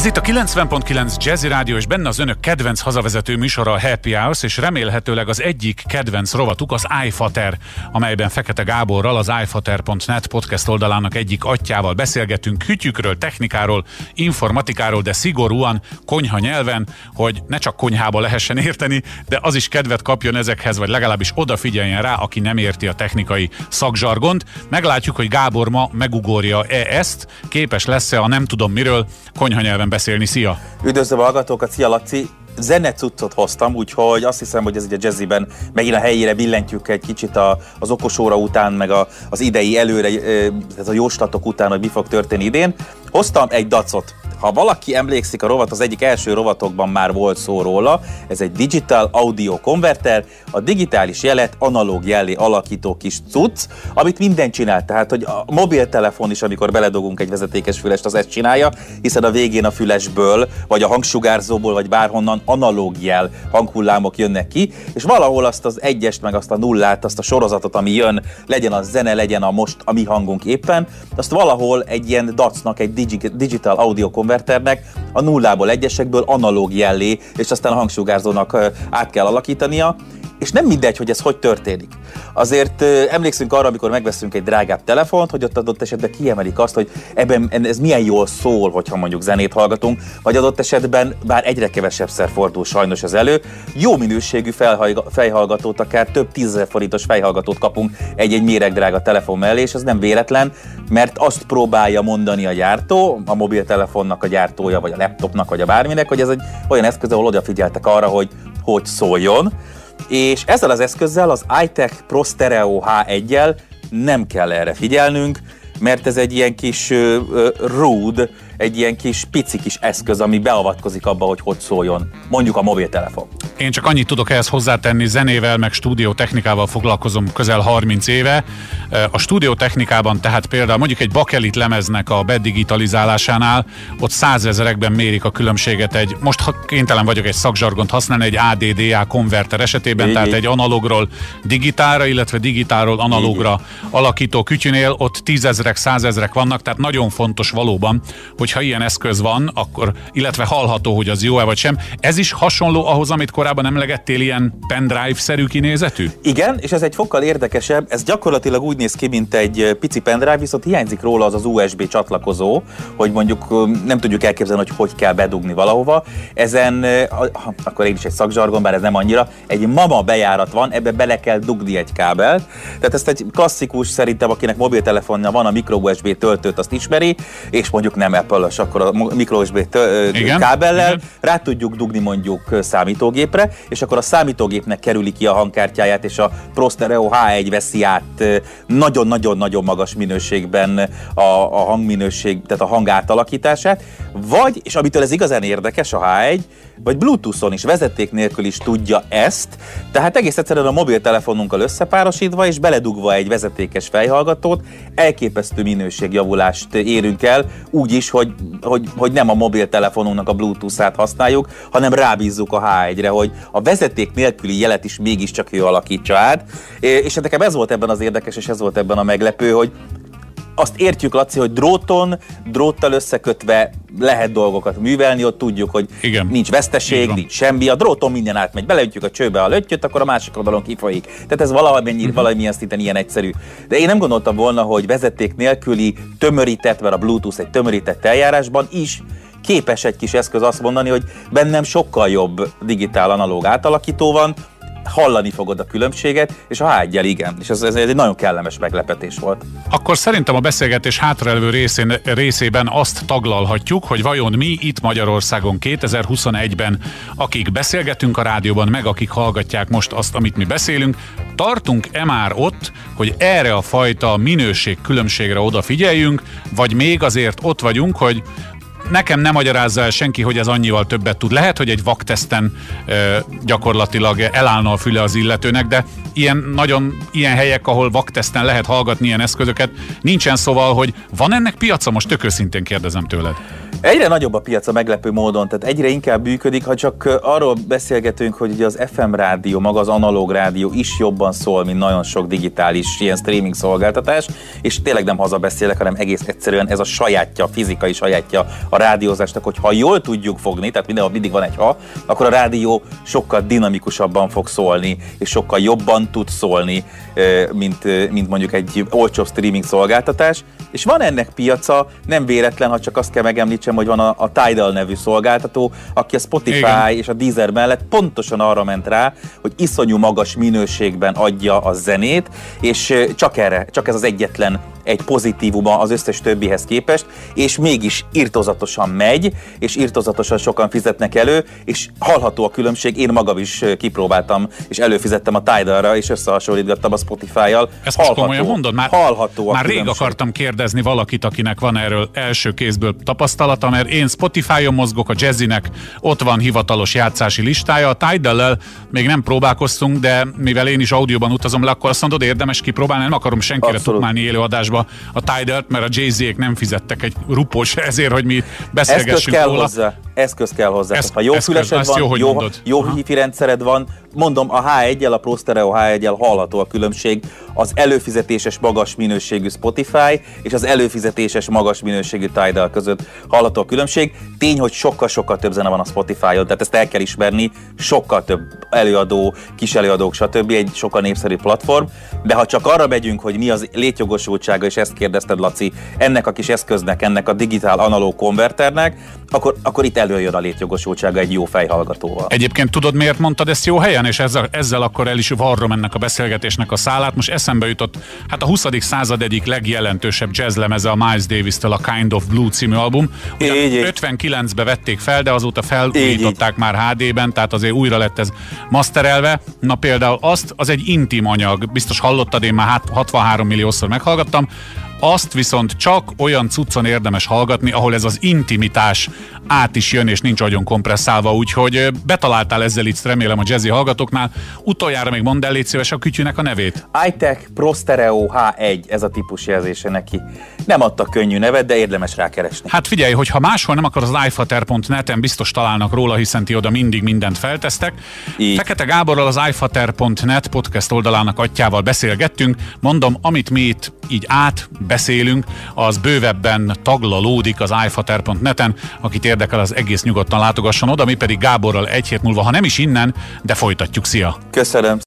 Ez itt a 90.9 Jazzy Rádió, és benne az önök kedvenc hazavezető műsora a Happy Hours, és remélhetőleg az egyik kedvenc rovatuk az iFater, amelyben Fekete Gáborral az iFater.net podcast oldalának egyik atyával beszélgetünk hütyükről, technikáról, informatikáról, de szigorúan konyha nyelven, hogy ne csak konyhába lehessen érteni, de az is kedvet kapjon ezekhez, vagy legalábbis odafigyeljen rá, aki nem érti a technikai szakzsargont. Meglátjuk, hogy Gábor ma megugorja-e ezt, képes lesz-e a nem tudom miről konyha nyelven beszélni. Szia! Üdvözlöm a hallgatókat, szia Laci! zenecuccot hoztam, úgyhogy azt hiszem, hogy ez így a jazziben megint a helyére billentjük egy kicsit a, az okos óra után, meg a, az idei előre, ez a jóslatok után, hogy mi fog történni idén. Hoztam egy dacot, ha valaki emlékszik, a rovat az egyik első rovatokban már volt szó róla, ez egy Digital Audio Converter, a digitális jelet analóg jellé alakító kis cucc, amit minden csinál. Tehát, hogy a mobiltelefon is, amikor beledogunk egy vezetékes fülest, az ezt csinálja, hiszen a végén a fülesből, vagy a hangsugárzóból, vagy bárhonnan analóg jel hanghullámok jönnek ki, és valahol azt az egyest, meg azt a nullát, azt a sorozatot, ami jön, legyen a zene, legyen a most a mi hangunk éppen, azt valahol egy ilyen dacnak, egy digital audio konverternek a nullából egyesekből analóg jellé, és aztán a hangsugárzónak át kell alakítania, és nem mindegy, hogy ez hogy történik. Azért emlékszünk arra, amikor megveszünk egy drágább telefont, hogy ott adott esetben kiemelik azt, hogy ebben ez milyen jól szól, hogyha mondjuk zenét hallgatunk, vagy adott esetben bár egyre kevesebbszer fordul sajnos az elő, jó minőségű fejhallgatót, akár több tízezer forintos fejhallgatót kapunk egy-egy méregdrága telefon mellé, és ez nem véletlen, mert azt próbálja mondani a gyártó, a mobiltelefonnak a gyártója, vagy a laptopnak, vagy a bárminek, hogy ez egy olyan eszköz, ahol odafigyeltek arra, hogy hogy szóljon, és ezzel az eszközzel, az iTech Pro Stereo H1-jel nem kell erre figyelnünk, mert ez egy ilyen kis uh, rude, egy ilyen kis pici kis eszköz, ami beavatkozik abba, hogy hogy szóljon, mondjuk a mobiltelefon. Én csak annyit tudok ehhez hozzátenni, zenével, meg stúdiótechnikával foglalkozom közel 30 éve. A stúdiótechnikában tehát például mondjuk egy bakelit lemeznek a bedigitalizálásánál ott százezerekben mérik a különbséget egy, most ha kénytelen vagyok egy szakzsargont használni, egy ADDA konverter esetében, így, tehát így. egy analógról digitálra, illetve digitálról analógra így. alakító kütyünél ott tízezrek, százezrek vannak, tehát nagyon fontos valóban, hogy hogyha ilyen eszköz van, akkor, illetve hallható, hogy az jó-e vagy sem. Ez is hasonló ahhoz, amit korábban emlegettél, ilyen pendrive-szerű kinézetű? Igen, és ez egy fokkal érdekesebb. Ez gyakorlatilag úgy néz ki, mint egy pici pendrive, viszont hiányzik róla az az USB csatlakozó, hogy mondjuk nem tudjuk elképzelni, hogy hogy kell bedugni valahova. Ezen, akkor én is egy szakzsargon, bár ez nem annyira, egy mama bejárat van, ebbe bele kell dugni egy kábelt. Tehát ezt egy klasszikus, szerintem akinek mobiltelefonja van, a micro USB töltőt azt ismeri, és mondjuk nem Apple kábellel, akkor a micro USB kábellel Igen. rá tudjuk dugni mondjuk számítógépre, és akkor a számítógépnek kerüli ki a hangkártyáját, és a Pro Stereo H1 veszi át nagyon-nagyon-nagyon magas minőségben a, a hangminőség, tehát a hang átalakítását, vagy, és amitől ez igazán érdekes a H1, vagy Bluetooth-on is, vezeték nélkül is tudja ezt, tehát egész egyszerűen a mobiltelefonunkkal összepárosítva és beledugva egy vezetékes fejhallgatót, elképesztő minőségjavulást érünk el, úgy is, hogy, hogy, hogy nem a mobiltelefonunknak a Bluetooth-át használjuk, hanem rábízzuk a H1-re, hogy a vezeték nélküli jelet is mégiscsak ő alakítsa át. És nekem ez volt ebben az érdekes, és ez volt ebben a meglepő, hogy azt értjük, Laci, hogy dróton, dróttal összekötve lehet dolgokat művelni, ott tudjuk, hogy Igen. nincs veszteség, nincs semmi, a dróton minden átmegy, beleütjük a csőbe a löttyöt, akkor a másik oldalon kifolyik. Tehát ez valamennyi, uh-huh. valamilyen szinten ilyen egyszerű. De én nem gondoltam volna, hogy vezeték nélküli tömörített, mert a Bluetooth egy tömörített eljárásban is képes egy kis eszköz azt mondani, hogy bennem sokkal jobb digitál analóg átalakító van, hallani fogod a különbséget, és a h igen. És ez, ez egy nagyon kellemes meglepetés volt. Akkor szerintem a beszélgetés hátralévő részén, részében azt taglalhatjuk, hogy vajon mi itt Magyarországon 2021-ben, akik beszélgetünk a rádióban, meg akik hallgatják most azt, amit mi beszélünk, tartunk-e már ott, hogy erre a fajta minőség különbségre odafigyeljünk, vagy még azért ott vagyunk, hogy nekem nem magyarázza el senki, hogy ez annyival többet tud. Lehet, hogy egy vakteszten ö, gyakorlatilag elállna a füle az illetőnek, de ilyen nagyon ilyen helyek, ahol vakteszten lehet hallgatni ilyen eszközöket, nincsen szóval, hogy van ennek piaca? Most tök kérdezem tőled. Egyre nagyobb a piac a meglepő módon, tehát egyre inkább működik, ha csak arról beszélgetünk, hogy ugye az FM rádió, maga az analóg rádió is jobban szól, mint nagyon sok digitális ilyen streaming szolgáltatás, és tényleg nem hazabeszélek, hanem egész egyszerűen ez a sajátja, a fizikai sajátja a rádiózásnak, hogy ha jól tudjuk fogni, tehát mindenhol mindig van egy ha, akkor a rádió sokkal dinamikusabban fog szólni, és sokkal jobban tud szólni, mint, mint mondjuk egy olcsó streaming szolgáltatás. És van ennek piaca, nem véletlen, ha csak azt kell megemlítsem, hogy van a, a Tidal nevű szolgáltató, aki a Spotify Igen. és a Deezer mellett pontosan arra ment rá, hogy iszonyú magas minőségben adja a zenét, és csak erre, csak ez az egyetlen egy pozitívuma az összes többihez képest, és mégis irtozatosan megy, és irtozatosan sokan fizetnek elő, és hallható a különbség, én magam is kipróbáltam, és előfizettem a Tidalra, és összehasonlítgattam a Spotify-jal. Ezt hallható, komolyan mondod? Már, hallható a már rég akartam kérdezni valakit, akinek van erről első kézből tapasztalata, mert én Spotify-on mozgok, a Jazzinek ott van hivatalos játszási listája, a tidal még nem próbálkoztunk, de mivel én is audióban utazom le, akkor azt mondod, érdemes kipróbálni, nem akarom senkire Abszolút. tukmálni élőadásba a Tidal-t, mert a jay nem fizettek egy rupos ezért, hogy mi beszélgessünk kell róla. Hozzá. Eszköz kell hozzá. Ez, ha jó eszköz, fülesed van, jó, jó, jó hifi rendszered van, mondom, a H1-el, a Pro Stereo H1-el hallható a különbség az előfizetéses magas minőségű Spotify és az előfizetéses magas minőségű Tidal között hallható a különbség. Tény, hogy sokkal-sokkal több zene van a Spotify-on, tehát ezt el kell ismerni, sokkal több előadó, kis előadók, stb. egy sokkal népszerű platform, de ha csak arra megyünk, hogy mi az létjogosultsága, és ezt kérdezted, Laci, ennek a kis eszköznek, ennek a digitál analóg konverternek, akkor, akkor itt előjön a létjogosultsága egy jó fejhallgatóval. Egyébként tudod, miért mondtad ezt jó helyen, és ezzel, ezzel akkor el is varrom ennek a beszélgetésnek a szálát. Most eszembe jutott, hát a 20. század egyik legjelentősebb jazzlemeze a Miles Davis-től a Kind of Blue című album. Ugyan 59-be vették fel, de azóta felújították már HD-ben, tehát azért újra lett ez masterelve. Na például azt, az egy intim anyag, biztos hallottad, én már 63 milliószor meghallgattam, azt viszont csak olyan cuccon érdemes hallgatni, ahol ez az intimitás át is jön, és nincs agyon kompresszálva, úgyhogy betaláltál ezzel itt, remélem a jazzy hallgatóknál. Utoljára még mondd el, légy szíves a kütyűnek a nevét. iTech Pro Stereo H1, ez a típus jelzése neki. Nem adtak könnyű nevet, de érdemes rákeresni. Hát figyelj, hogy ha máshol nem akar az iFater.net-en biztos találnak róla, hiszen ti oda mindig mindent feltesztek. Így. Fekete Gáborral az iFater.net podcast oldalának atyával beszélgettünk. Mondom, amit mi itt így át beszélünk, az bővebben taglalódik az iFater.net-en, akit érdekel, az egész nyugodtan látogasson oda, mi pedig Gáborral egy hét múlva, ha nem is innen, de folytatjuk. Szia! Köszönöm!